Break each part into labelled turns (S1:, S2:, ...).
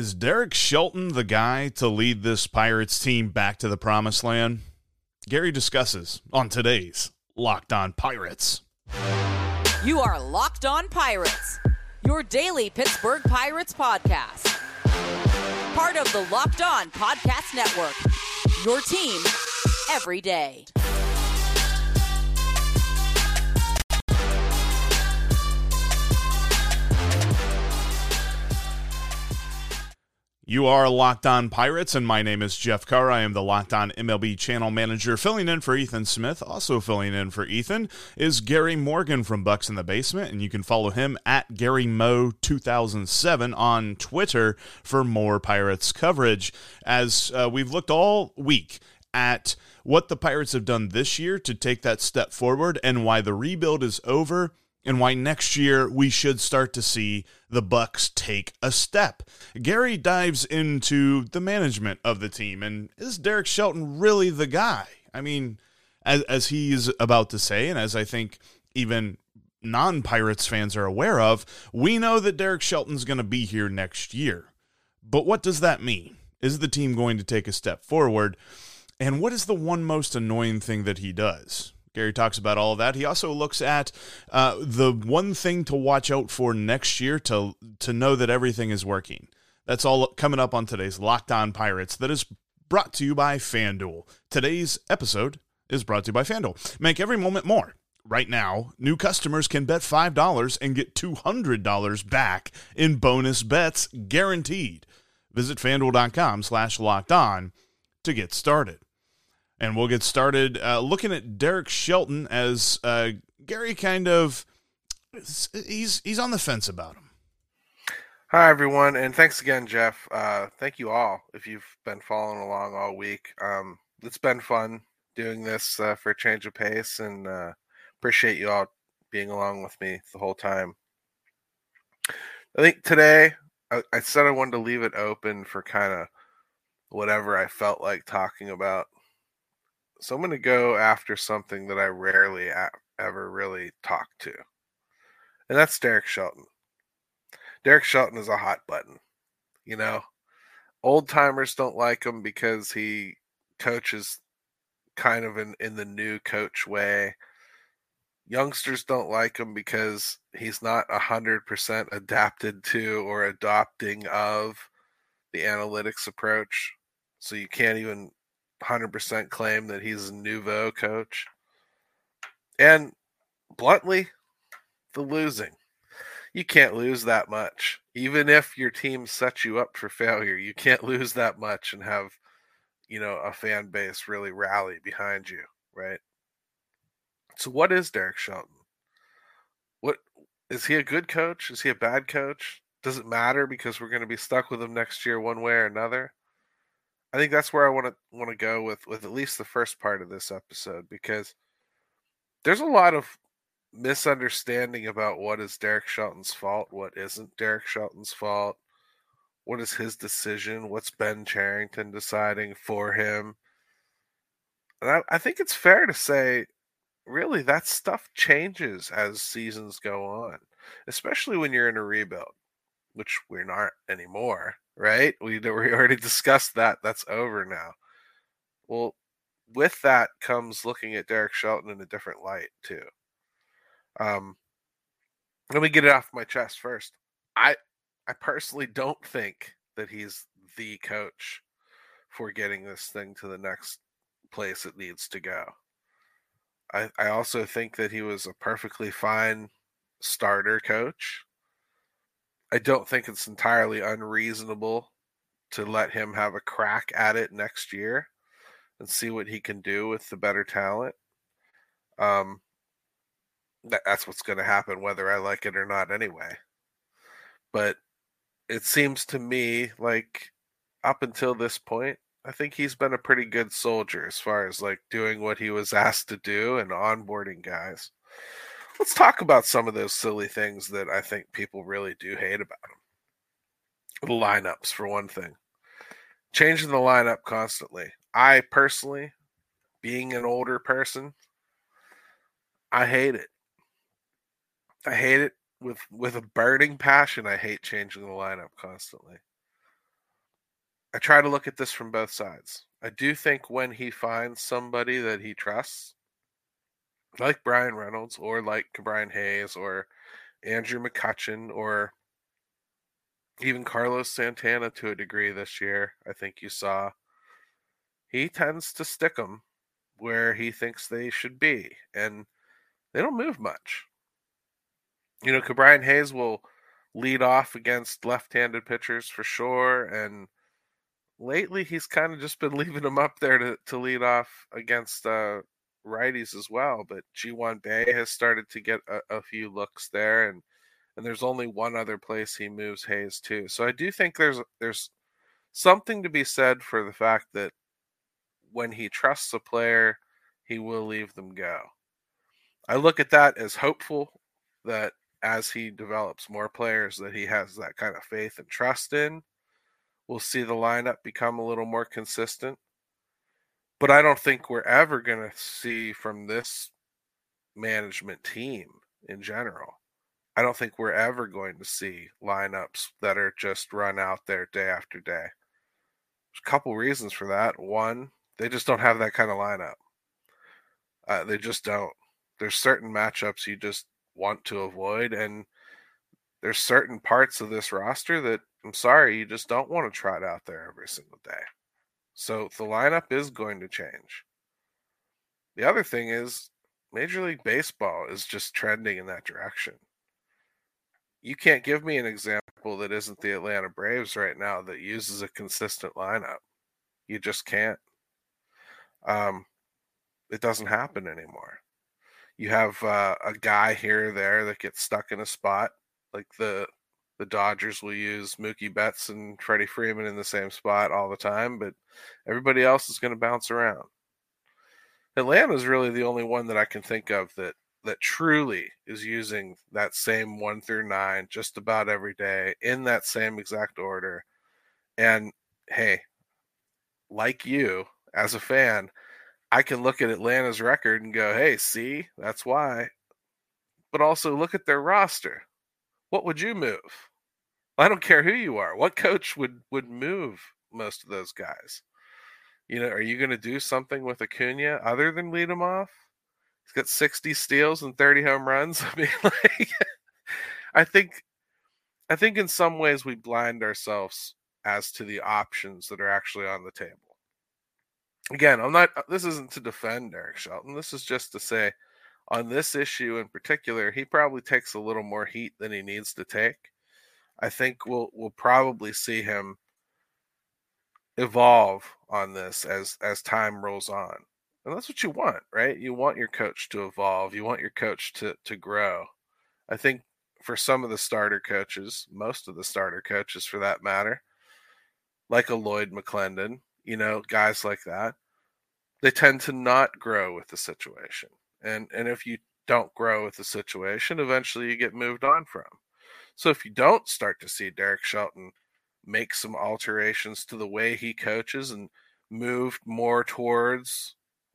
S1: Is Derek Shelton the guy to lead this Pirates team back to the promised land? Gary discusses on today's Locked On Pirates.
S2: You are Locked On Pirates, your daily Pittsburgh Pirates podcast. Part of the Locked On Podcast Network, your team every day.
S1: You are Locked On Pirates, and my name is Jeff Carr. I am the Locked On MLB channel manager. Filling in for Ethan Smith, also filling in for Ethan, is Gary Morgan from Bucs in the Basement, and you can follow him at Gary Mo 2007 on Twitter for more Pirates coverage. As uh, we've looked all week at what the Pirates have done this year to take that step forward and why the rebuild is over and why next year we should start to see the Bucs take a step. Gary dives into the management of the team and is derek shelton really the guy? I mean as, as he's about to say and as i think even non-pirates fans are aware of we know that derek shelton's going to be here next year. But what does that mean? Is the team going to take a step forward? And what is the one most annoying thing that he does Gary talks about all of that. He also looks at uh, the one thing to watch out for next year to to know that everything is working. That's all coming up on today's Locked On Pirates. That is brought to you by FanDuel. Today's episode is brought to you by FanDuel. Make every moment more. Right now, new customers can bet $5 and get $200 back in bonus bets guaranteed. Visit fanduel.com slash locked on to get started and we'll get started uh, looking at Derek Shelton as uh, Gary kind of he's he's on the fence about him.
S3: Hi everyone, and thanks again, Jeff. Uh, thank you all if you've been following along all week. Um, it's been fun doing this uh, for a change of pace, and uh, appreciate you all being along with me the whole time. I think today I, I said I wanted to leave it open for kind of whatever I felt like talking about so I'm going to go after something that I rarely ever really talk to. And that's Derek Shelton. Derek Shelton is a hot button. You know, old timers don't like him because he coaches kind of in, in the new coach way. Youngsters don't like him because he's not 100% adapted to or adopting of the analytics approach. So you can't even 100% claim that he's a nouveau coach. And bluntly, the losing. You can't lose that much. Even if your team sets you up for failure, you can't lose that much and have, you know, a fan base really rally behind you, right? So what is Derek Shelton? What is he a good coach? Is he a bad coach? Does it matter because we're going to be stuck with him next year one way or another? I think that's where I want to want to go with with at least the first part of this episode because there's a lot of misunderstanding about what is Derek Shelton's fault, what isn't Derek Shelton's fault, what is his decision, what's Ben Cherington deciding for him. And I, I think it's fair to say, really, that stuff changes as seasons go on, especially when you're in a rebuild, which we're not anymore right? We we already discussed that. That's over now. Well, with that comes looking at Derek Shelton in a different light too. Um, let me get it off my chest first. I I personally don't think that he's the coach for getting this thing to the next place it needs to go. I, I also think that he was a perfectly fine starter coach. I don't think it's entirely unreasonable to let him have a crack at it next year and see what he can do with the better talent. Um, that, that's what's going to happen, whether I like it or not, anyway. But it seems to me like up until this point, I think he's been a pretty good soldier as far as like doing what he was asked to do and onboarding guys let's talk about some of those silly things that I think people really do hate about him. The lineups, for one thing, changing the lineup constantly. I personally, being an older person, I hate it. I hate it with with a burning passion. I hate changing the lineup constantly. I try to look at this from both sides. I do think when he finds somebody that he trusts, like Bryan Reynolds or like Brian Hayes or Andrew McCutchen or even Carlos Santana to a degree this year, I think you saw, he tends to stick them where he thinks they should be. And they don't move much. You know, Brian Hayes will lead off against left-handed pitchers for sure, and lately he's kind of just been leaving them up there to, to lead off against uh, righties as well. But Ji Hwan Bae has started to get a, a, few looks there, and and there's only one other place he moves Hayes to. So I do think there's there's something to be said for the fact that when he trusts a player, he will leave them go. I look at that as hopeful that as he develops more players that he has that kind of faith and trust in, we'll see the lineup become a little more consistent. But I don't think we're ever going to see from this management team in general. I don't think we're ever going to see lineups that are just run out there day after day. There's a couple reasons for that. One, they just don't have that kind of lineup. Uh, they just don't there's certain matchups you just want to avoid and there's certain parts of this roster that I'm sorry you just don't want to trot out there every single day. So the lineup is going to change. The other thing is Major League Baseball is just trending in that direction. You can't give me an example that isn't the Atlanta Braves right now that uses a consistent lineup. You just can't. Um, it doesn't happen anymore you have uh, a guy here or there that gets stuck in a spot, like the the Dodgers will use Mookie Betts and Freddie Freeman in the same spot all the time, but everybody else is going to bounce around. Atlanta is really the only one that I can think of that that truly is using that same one through nine just about every day in that same exact order. And hey, like you as a fan, I can look at Atlanta's record and go, hey, see, that's why. But also look at their roster. What would you move? I don't care who you are. What coach would would move most of those guys? You know, are you going to do something with Acuna other than lead him off? He's got 60 steals and 30 home runs. I mean, like, I think, I think in some ways we blind ourselves as to the options that are actually on the table again, I'm not. Uh, this isn't to defend Derek Shelton. This is just to say, on this issue in particular, he probably takes a little more heat than he needs to take. I think we'll we'll probably see him evolve on this as as time rolls on. And that's what you want, right? You want your coach to evolve. You want your coach to to grow. I think for some of the starter coaches, most of the starter coaches for that matter, like a Lloyd McClendon, you know, guys like that, they tend to not grow with the situation. And and if you don't grow with the situation, eventually you get moved on from. So if you don't start to see Derek Shelton make some alterations to the way he coaches and move more towards,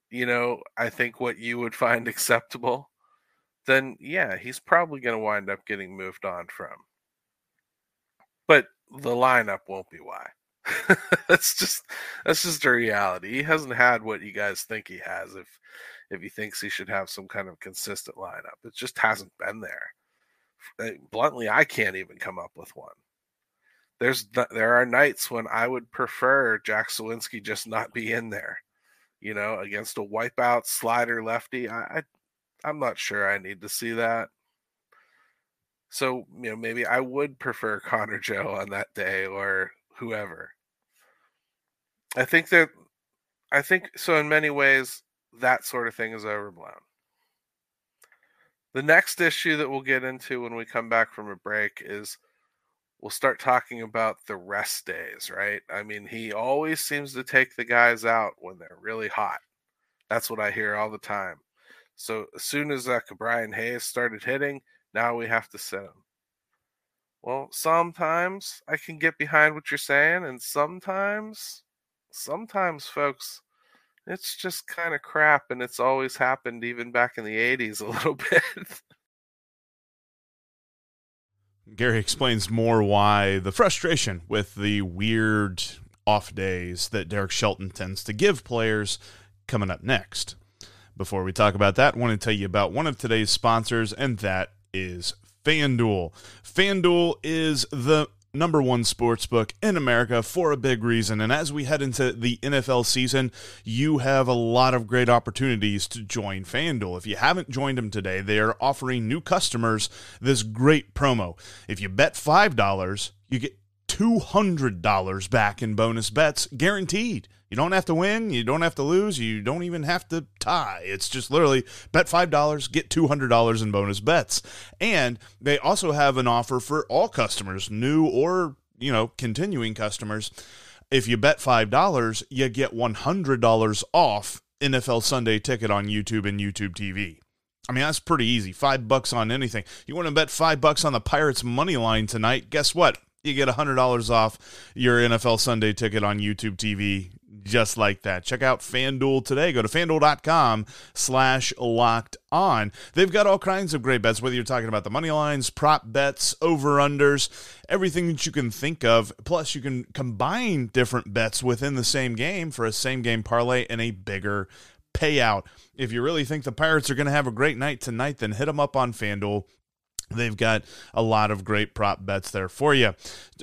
S3: you know, I think what you would find acceptable, then yeah, he's probably going to wind up getting moved on from. But the lineup won't be why. that's just that's just a reality. He hasn't had what you guys think he has. If if he thinks he should have some kind of consistent lineup, it just hasn't been there. Bluntly, I can't even come up with one. There's there are nights when I would prefer Jack Suwinski just not be in there. You know, against a wipeout slider lefty, I, I I'm not sure I need to see that. So, you know, maybe I would prefer Connor Joe on that day or whoever. I think that I think so in many ways that sort of thing is overblown. The next issue that we'll get into when we come back from a break is we'll start talking about the rest days, right? I mean, he always seems to take the guys out when they're really hot. That's what I hear all the time. So as soon as uh, Brian Hayes started hitting, now we have to sit him. Well, sometimes I can get behind what you're saying, and sometimes sometimes, folks, it's just kind of crap, and it's always happened even back in the 80s a little bit.
S1: Gary explains more why the frustration with the weird off days that Derek Shelton tends to give players coming up next. Before we talk about that, I want to tell you about one of today's sponsors, and that is FanDuel. FanDuel is the number one sports book in America for a big reason. And as we head into the NFL season, you have a lot of great opportunities to join FanDuel. If you haven't joined them today, they are offering new customers this great promo. If you bet $5, you get $200 back in bonus bets guaranteed. You don't have to win, you don't have to lose, you don't even have to tie. It's just literally bet $5, get $200 in bonus bets. And they also have an offer for all customers, new or, you know, continuing customers. If you bet $5, you get $100 off NFL Sunday ticket on YouTube and YouTube TV. I mean, that's pretty easy. Five bucks on anything. You want to bet five bucks on the Pirates money line tonight? Guess what? You get $100 off your NFL Sunday ticket on YouTube TV just like that. Check out FanDuel today. Go to fanduel.com slash locked on. They've got all kinds of great bets, whether you're talking about the money lines, prop bets, over-unders, everything that you can think of. Plus, you can combine different bets within the same game for a same game parlay and a bigger payout. If you really think the Pirates are going to have a great night tonight, then hit them up on FanDuel. They've got a lot of great prop bets there for you.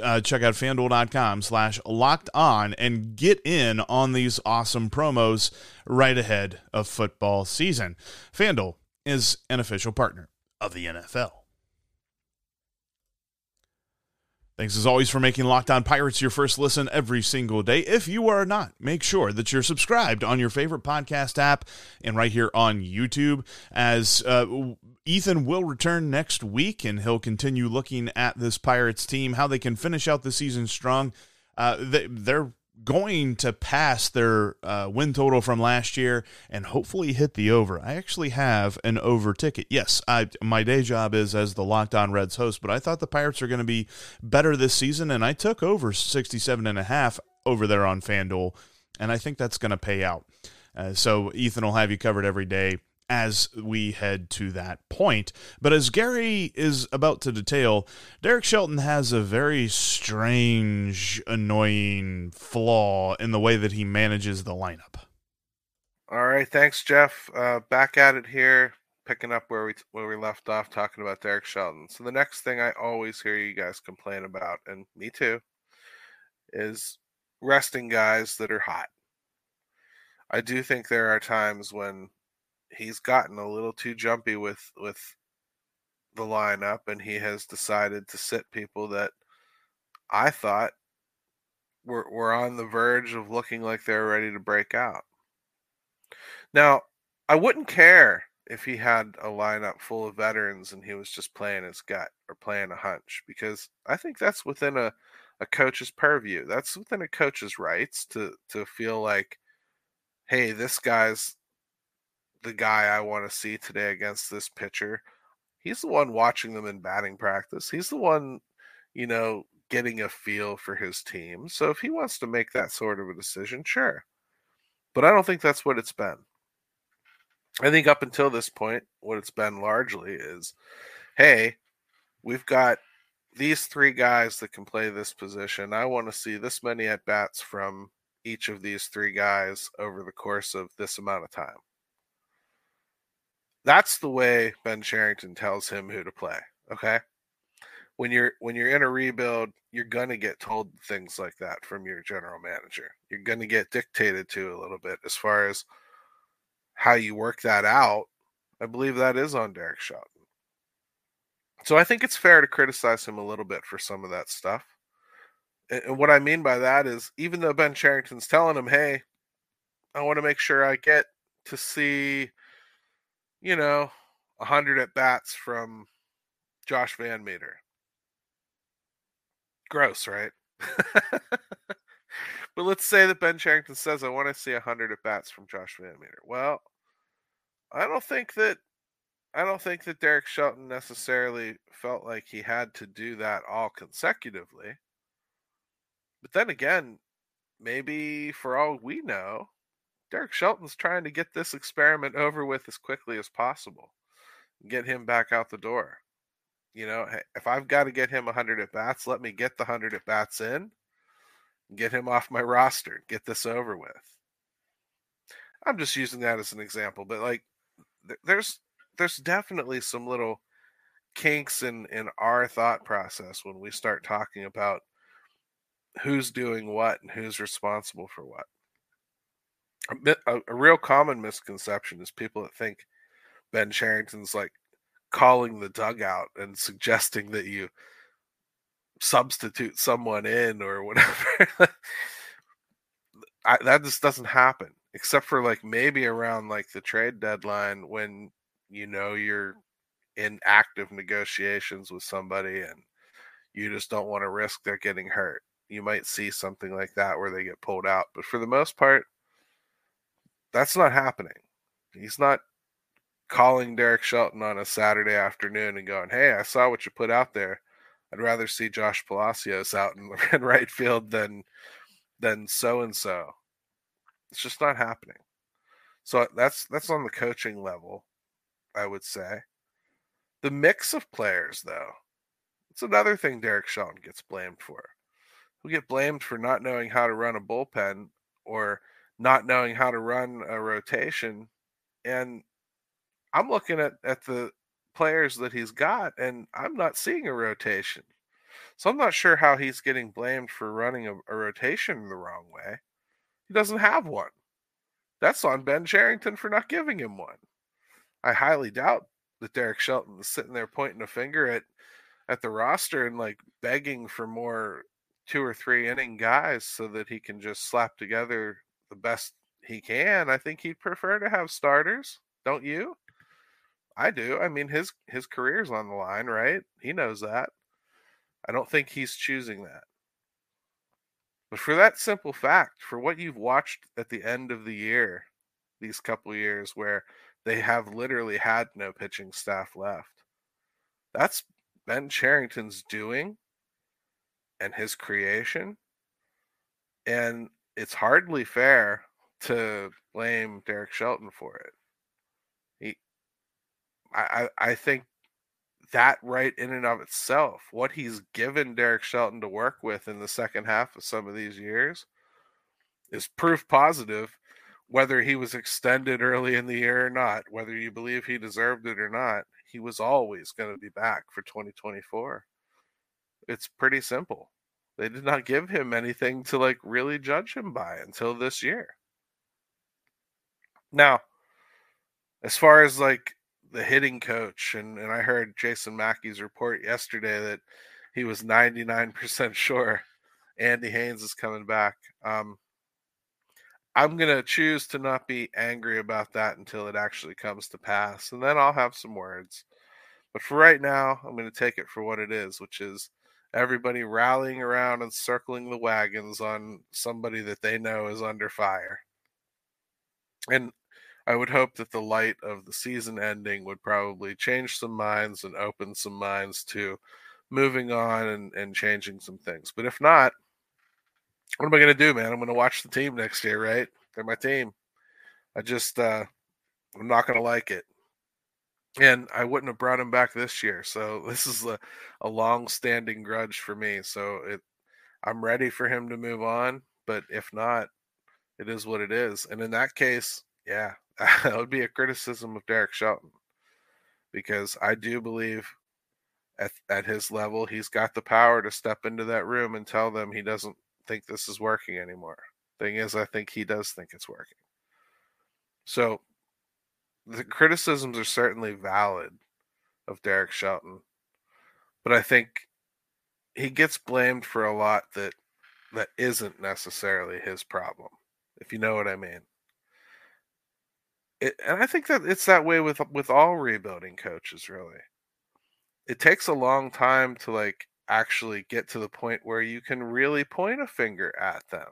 S1: Uh, check out fanduel.com slash locked on and get in on these awesome promos right ahead of football season. FanDuel is an official partner of the NFL. Thanks as always for making Locked On Pirates your first listen every single day. If you are not, make sure that you're subscribed on your favorite podcast app and right here on YouTube. As uh, Ethan will return next week and he'll continue looking at this Pirates team, how they can finish out the season strong. Uh, they, they're going to pass their uh, win total from last year and hopefully hit the over. I actually have an over ticket. Yes, I, my day job is as the Locked On Reds host, but I thought the Pirates are going to be better this season, and I took over 67 and a half over there on FanDuel, and I think that's going to pay out. Uh, so Ethan will have you covered every day as we head to that point. But as Gary is about to detail, Derek Shelton has a very strange, annoying flaw in the way that he manages the lineup.
S3: All right, thanks, Jeff. Uh, back at it here, picking up where we where we left off, talking about Derek Shelton. So the next thing I always hear you guys complain about, and me too, is resting guys that are hot. I do think there are times when he's gotten a little too jumpy with with the lineup, and he has decided to sit people that I thought were were on the verge of looking like they're ready to break out. Now, I wouldn't care if he had a lineup full of veterans and he was just playing his gut or playing a hunch because I think that's within a, a coach's purview. That's within a coach's rights to to feel like, hey, this guy's the guy I want to see today against this pitcher. He's the one watching them in batting practice. He's the one, you know, getting a feel for his team. So if he wants to make that sort of a decision, sure. But I don't think that's what it's been. I think up until this point, what it's been largely is hey, we've got these three guys that can play this position. I want to see this many at bats from each of these three guys over the course of this amount of time. That's the way Ben Cherington tells him who to play. Okay. When you're when you're in a rebuild, you're gonna get told things like that from your general manager. You're gonna get dictated to a little bit as far as how you work that out. I believe that is on Derek Shelton. So I think it's fair to criticize him a little bit for some of that stuff. And what I mean by that is even though Ben Cherington's telling him, hey, I want to make sure I get to see you know, 100 at bats from Josh VanMeter. Gross, right? but let's say that Ben Cherington says, I want to see 100 at bats from Josh VanMeter. Well, I don't think that. I don't think that Derek Shelton necessarily felt like he had to do that all consecutively. But then again, maybe for all we know, Derek Shelton's trying to get this experiment over with as quickly as possible, get him back out the door. You know, if I've got to get him 100 at bats, let me get the 100 at bats in. get him off my roster, get this over with. I'm just using that as an example, but like there's there's definitely some little kinks in in our thought process when we start talking about who's doing what and who's responsible for what. A, a, real common misconception is people that think Ben Cherington's like calling the dugout and suggesting that you substitute someone in or whatever. I, that just doesn't happen, except for like maybe around like the trade deadline when you know you're in active negotiations with somebody and you just don't want to risk they're getting hurt. You might see something like that where they get pulled out, but for the most part, that's not happening. He's not calling Derek Shelton on a Saturday afternoon and going, "Hey, I saw what you put out there. I'd rather see Josh Palacios out in, in right field than than so and so." It's just not happening. So that's that's on the coaching level, I would say. The mix of players, though, it's another thing Derek Shelton gets blamed for. We get blamed for not knowing how to run a bullpen or not knowing how to run a rotation. And I'm looking at, at the players that he's got, and I'm not seeing a rotation. So I'm not sure how he's getting blamed for running a, a rotation the wrong way. He doesn't have one. That's on Ben Cherington for not giving him one. I highly doubt that Derek Shelton is sitting there pointing a finger at at the roster and like begging for more two or three inning guys so that he can just slap together the best he can. I think he'd prefer to have starters, don't you? I do. I mean his his career's on the line, right? He knows that. I don't think he's choosing that. But for that simple fact, for what you've watched at the end of the year, these couple years where they have literally had no pitching staff left. That's Ben Cherington's doing and his creation. And it's hardly fair to blame Derek Shelton for it. He I, I think that right in and of itself, what he's given Derek Shelton to work with in the second half of some of these years is proof positive whether he was extended early in the year or not, whether you believe he deserved it or not, he was always going to be back for 2024. It's pretty simple. They did not give him anything to like really judge him by until this year. Now, as far as like the hitting coach, and, and I heard Jason Mackey's report yesterday that he was 99% sure Andy Haines is coming back. Um, I'm going to choose to not be angry about that until it actually comes to pass. And then I'll have some words. But for right now, I'm going to take it for what it is, which is everybody rallying around and circling the wagons on somebody that they know is under fire. And I would hope that the light of the season ending would probably change some minds and open some minds to moving on and, and changing some things. But if not, what am I going to do, man? I'm going to watch the team next year, right? They're my team. I just, uh, I'm not going to like it. And I wouldn't have brought him back this year. So this is a, a long standing grudge for me. So it, I'm ready for him to move on. But if not, it is what it is. And in that case, yeah, that would be a criticism of Derek Shelton because I do believe at, at his level, he's got the power to step into that room and tell them he doesn't think this is working anymore. Thing is, I think he does think it's working. So the criticisms are certainly valid of Derek Shelton, but I think he gets blamed for a lot that that isn't necessarily his problem, if you know what I mean. It, and I think that it's that way with with all rebuilding coaches, really. It takes a long time to like actually get to the point where you can really point a finger at them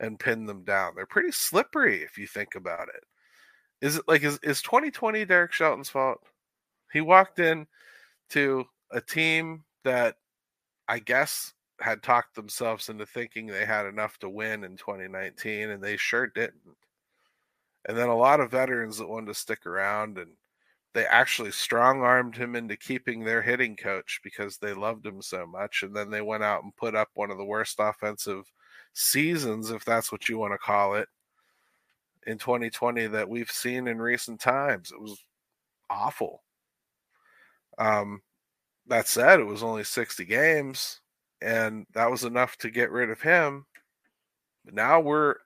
S3: and pin them down. They're pretty slippery if you think about it. Is it like is, is 2020 Derek Shelton's fault? He walked in to a team that I guess had talked themselves into thinking they had enough to win in 2019 and they sure didn't. And then a lot of veterans that wanted to stick around and they actually strong armed him into keeping their hitting coach because they loved him so much. And then they went out and put up one of the worst offensive seasons, if that's what you want to call it, in 2020 that we've seen in recent times. It was awful. Um, that said, it was only 60 games, and that was enough to get rid of him. Now we're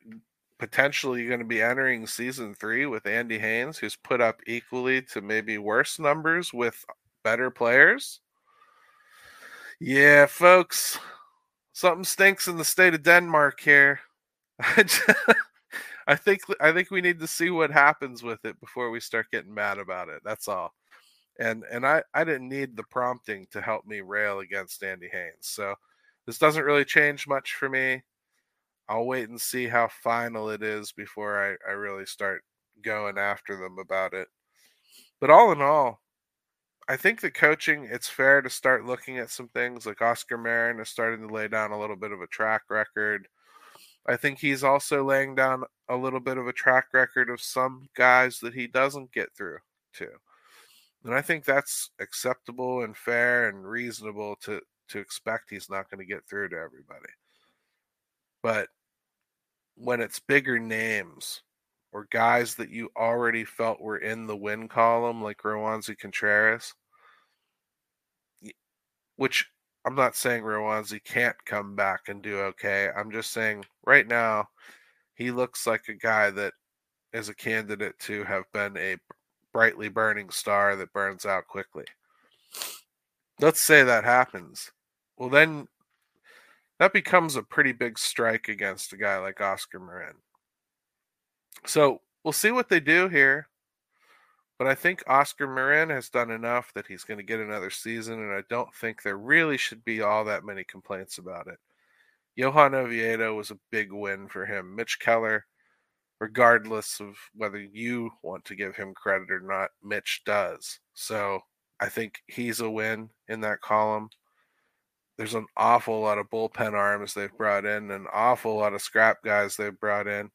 S3: potentially going to be entering season three with Andy Haines, who's put up equally to maybe worse numbers with better players. Yeah, folks, something stinks in the state of Denmark here. I think I think we need to see what happens with it before we start getting mad about it. That's all. And and I I didn't need the prompting to help me rail against Andy Haines. So this doesn't really change much for me. I'll wait and see how final it is before I, I really start going after them about it. But all in all, I think the coaching, it's fair to start looking at some things like Oscar Marin is starting to lay down a little bit of a track record. I think he's also laying down a little bit of a track record of some guys that he doesn't get through to. And I think that's acceptable and fair and reasonable to to expect he's not going to get through to everybody. But when it's bigger names or guys that you already felt were in the win column, like Roansy Contreras, which I'm not saying Roansy can't come back and do okay. I'm just saying right now he looks like a guy that is a candidate to have been a brightly burning star that burns out quickly. Let's say that happens. Well, then that becomes a pretty big strike against a guy like Oscar Marin. So we'll see what they do here. But I think Oscar Marin has done enough that he's going to get another season, and I don't think there really should be all that many complaints about it. Johan Oviedo was a big win for him. Mitch Keller, regardless of whether you want to give him credit or not, Mitch does. So I think he's a win in that column there's an awful lot of bullpen arms they've brought in, an awful lot of scrap guys they've brought in.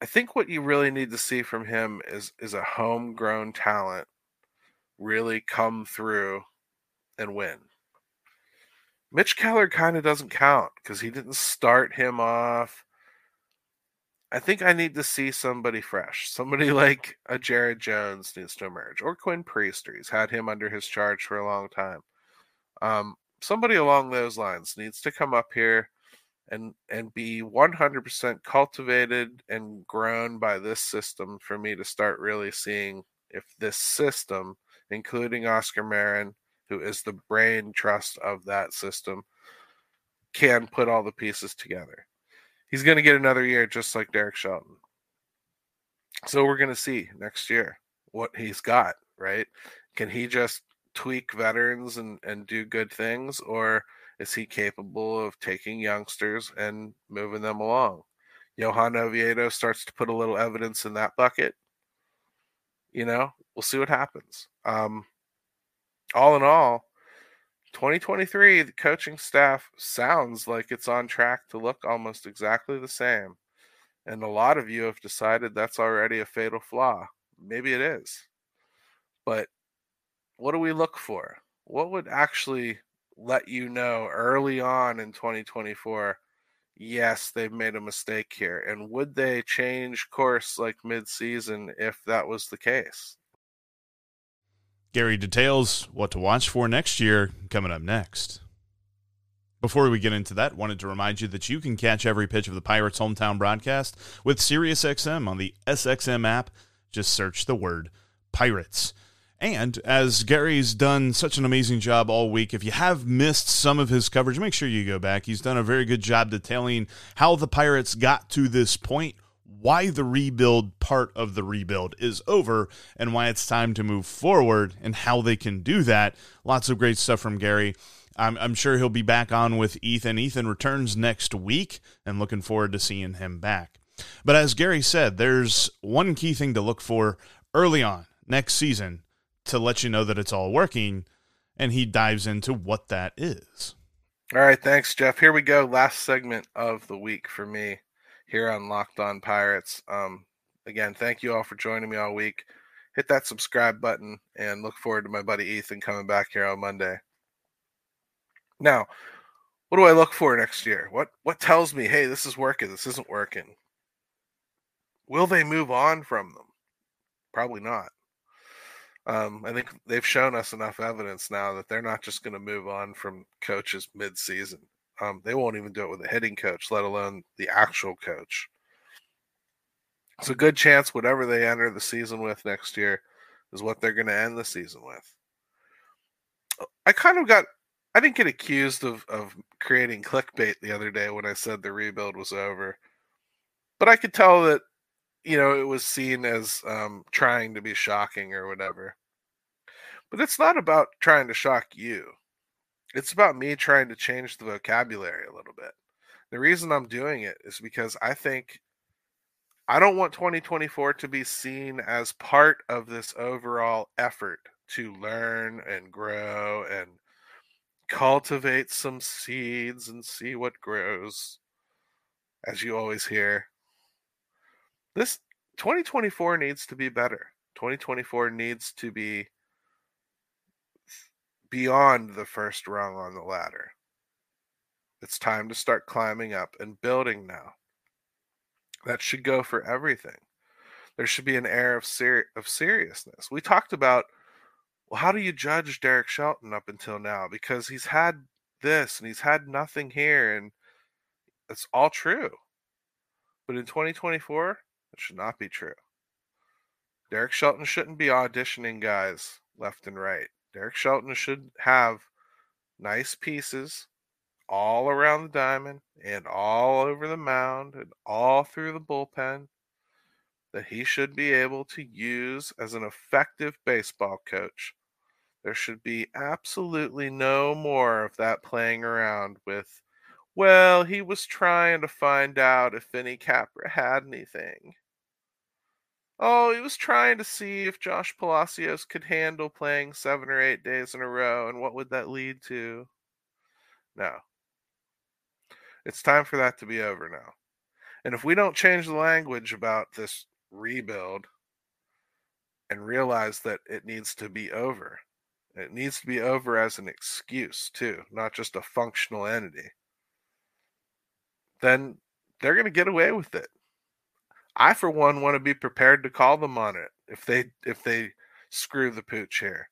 S3: I think what you really need to see from him is is a homegrown talent really come through and win. Mitch Keller kind of doesn't count because he didn't start him off. I think I need to see somebody fresh. Somebody like a Jared Jones needs to emerge, or Quinn Priester. He's had him under his charge for a long time. Um, somebody along those lines needs to come up here and and be 100% cultivated and grown by this system for me to start really seeing if this system including Oscar Marin who is the brain trust of that system can put all the pieces together. He's going to get another year just like Derek Shelton. So we're going to see next year what he's got, right? Can he just tweak veterans and, and do good things, or is he capable of taking youngsters and moving them along? Johan Oviedo starts to put a little evidence in that bucket. You know, we'll see what happens. Um, all in all, 2023, the coaching staff sounds like it's on track to look almost exactly the same. And a lot of you have decided that's already a fatal flaw. Maybe it is. But what do we look for? What would actually let you know early on in 2024 yes they've made a mistake here and would they change course like mid-season if that was the case
S1: gary details what to watch for next year coming up next before we get into that, wanted to remind you that you can catch every pitch of the Pirates' hometown broadcast with SiriusXM on the SXM app. Just search the word Pirates. And as Gary's done such an amazing job all week, if you have missed some of his coverage, make sure you go back. He's done a very good job detailing how the Pirates got to this point, why the rebuild part of the rebuild is over, and why it's time to move forward and how they can do that. Lots of great stuff from Gary. I'm, I'm sure he'll be back on with Ethan. Ethan returns next week, and looking forward to seeing him back. But as Gary said, there's one key thing to look for early on next season to let you know that it's all working. And he dives into what that is.
S3: All right. Thanks, Jeff. Here we go. Last segment of the week for me here on Locked On Pirates. Um, again, thank you all for joining me all week. Hit that subscribe button and look forward to my buddy Ethan coming back here on Monday. Now, what do I look for next year? What what tells me, hey, this is working, this isn't working? Will they move on from them? Probably not. Um, I think they've shown us enough evidence now that they're not just going to move on from coaches mid-season. Um, they won't even do it with a hitting coach, let alone the actual coach. It's a good chance whatever they enter the season with next year is what they're going to end the season with. I kind of got, I didn't get accused of, of creating clickbait the other day when I said the rebuild was over, but I could tell that you know, it was seen as um, trying to be shocking or whatever. But it's not about trying to shock you. It's about me trying to change the vocabulary a little bit. The reason I'm doing it is because I think I don't want 2024 to be seen as part of this overall effort to learn and grow and cultivate some seeds and see what grows, as you always hear. This 2024 needs to be better. 2024 needs to be beyond the first rung on the ladder. It's time to start climbing up and building now. That should go for everything. There should be an air of ser- of seriousness. We talked about well, how do you judge Derek Shelton up until now? Because he's had this and he's had nothing here, and it's all true. But in 2024, it should not be true. Derek Shelton shouldn't be auditioning guys left and right. Derek Shelton should have nice pieces all around the diamond and all over the mound and all through the bullpen that he should be able to use as an effective baseball coach. There should be absolutely no more of that playing around with, well, he was trying to find out if Vinny Capra had anything. Oh, he was trying to see if Josh Palacios could handle playing seven or eight days in a row, and what would that lead to? No. It's time for that to be over now. And if we don't change the language about this rebuild and realize that it needs to be over, it needs to be over as an excuse, too, not just a functional entity, then they're going to get away with it. I for one want to be prepared to call them on it if they if they screw the pooch here.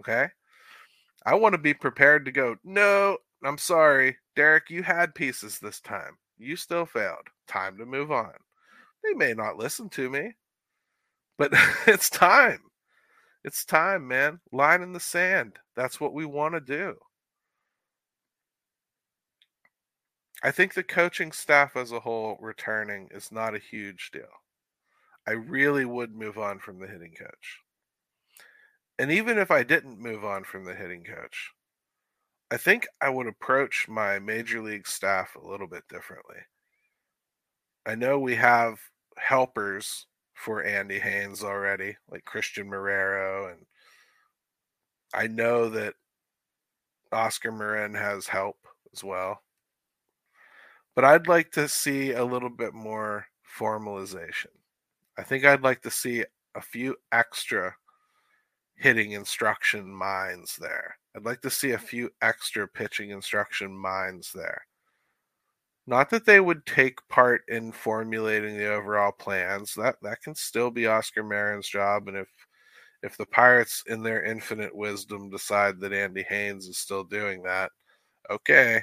S3: Okay? I want to be prepared to go, "No, I'm sorry. Derek, you had pieces this time. You still failed. Time to move on." They may not listen to me, but it's time. It's time, man. Line in the sand. That's what we want to do. I think the coaching staff as a whole returning is not a huge deal. I really would move on from the hitting coach. And even if I didn't move on from the hitting coach, I think I would approach my major league staff a little bit differently. I know we have helpers for Andy Haines already, like Christian Marrero, and I know that Oscar Marin has help as well. But I'd like to see a little bit more formalization. I think I'd like to see a few extra hitting instruction minds there. I'd like to see a mm. few extra pitching instruction minds there. Not that they would take part in formulating the overall plans. That that can still be Oscar Marin's job. And if if the Pirates, in their infinite wisdom, decide that Andy Haines is still doing that, okay,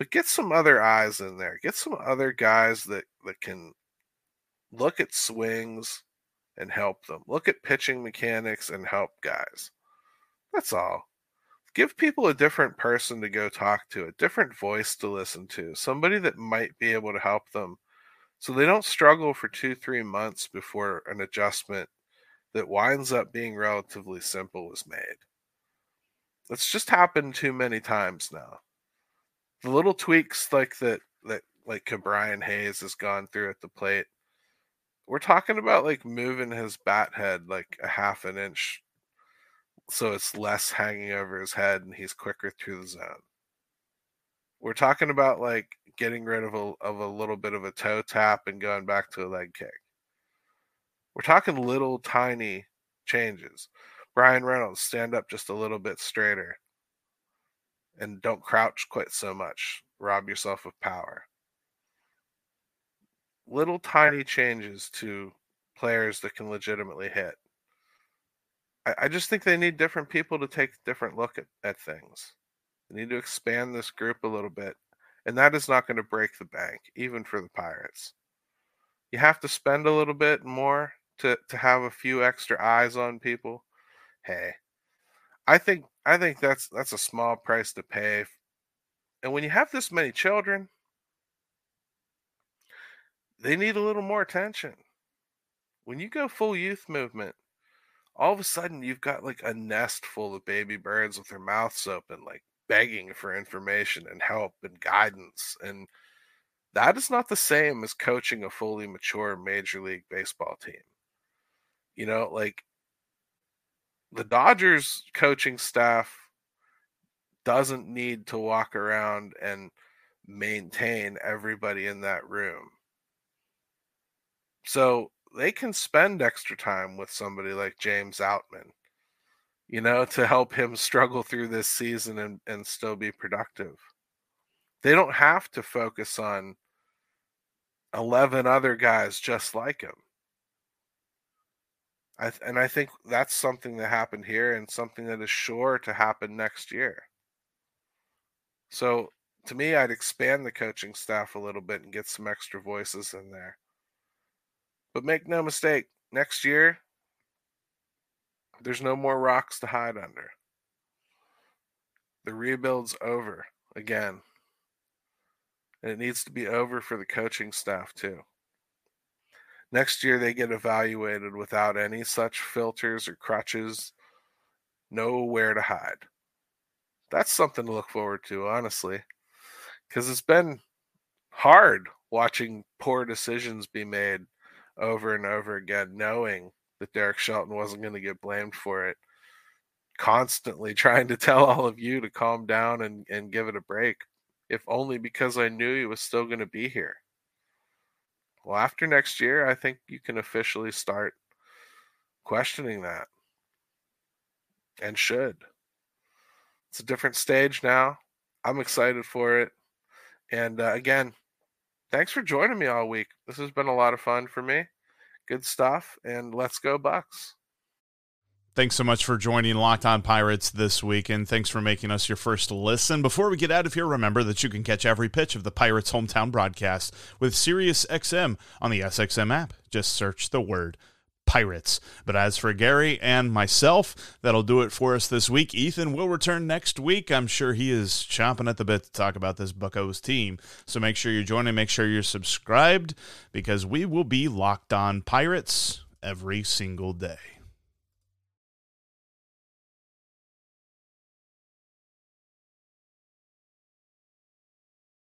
S3: but get some other eyes in there. Get some other guys that, that can look at swings and help them. Look at pitching mechanics and help guys. That's all. Give people a different person to go talk to, a different voice to listen to, somebody that might be able to help them so they don't struggle for two, three months before an adjustment that winds up being relatively simple is made. It's just happened too many times now the little tweaks like that that like Ke'Bryan Hayes has gone through at the plate. We're talking about like moving his bat head like a half an inch so it's less hanging over his head and he's quicker through the zone. We're talking about like getting rid of a of a little bit of a toe tap and going back to a leg kick. We're talking little tiny changes. Bryan Reynolds stand up just a little bit straighter and don't crouch quite so much. Rob yourself of power. Little tiny changes to players that can legitimately hit. I, I just think they need different people to take a different look at, at things. They need to expand this group a little bit. And that is not going to break the bank, even for the Pirates. You have to spend a little bit more to, to have a few extra eyes on people. Hey, I think I think that's that's a small price to pay. And when you have this many children, they need a little more attention. When you go full youth movement, all of a sudden you've got like a nest full of baby birds with their mouths open, like begging for information and help and guidance. And that is not the same as coaching a fully mature Major League Baseball team. You know, like the Dodgers coaching staff doesn't need to walk around and maintain everybody in that room. So they can spend extra time with somebody like James Outman, you know, to help him struggle through this season and, and still be productive. They don't have to focus on 11 other guys just like him. I th- and I think that's something that happened here and something that is sure to happen next year. So to me, I'd expand the coaching staff a little bit and get some extra voices in there. But make no mistake, next year, there's no more rocks to hide under. The rebuild's over again. And it needs to be over for the coaching staff, too. Next year, they get evaluated without any such filters or crutches, nowhere to hide. That's something to look forward to, honestly, because it's been hard watching poor decisions be made over and over again, knowing that Derek Shelton wasn't going to get blamed for it. Constantly trying to tell all of you to calm down and, and give it a break, if only because I knew he was still going to be here. Well, after next year, I think you can officially start questioning that and should. It's a different stage now. I'm excited for it. And uh, again, thanks for joining me all week. This has been a lot of fun for me. Good stuff. And let's go, Bucs.
S1: Thanks so much for joining Locked On Pirates this week, and thanks for making us your first listen. Before we get out of here, remember that you can catch every pitch of the Pirates' hometown broadcast with SiriusXM on the SXM app. Just search the word Pirates. But as for Gary and myself, that'll do it for us this week. Ethan will return next week. I'm sure he is chomping at the bit to talk about this Buccos team. So make sure you're joining, make sure you're subscribed, because we will be locked on Pirates every single day.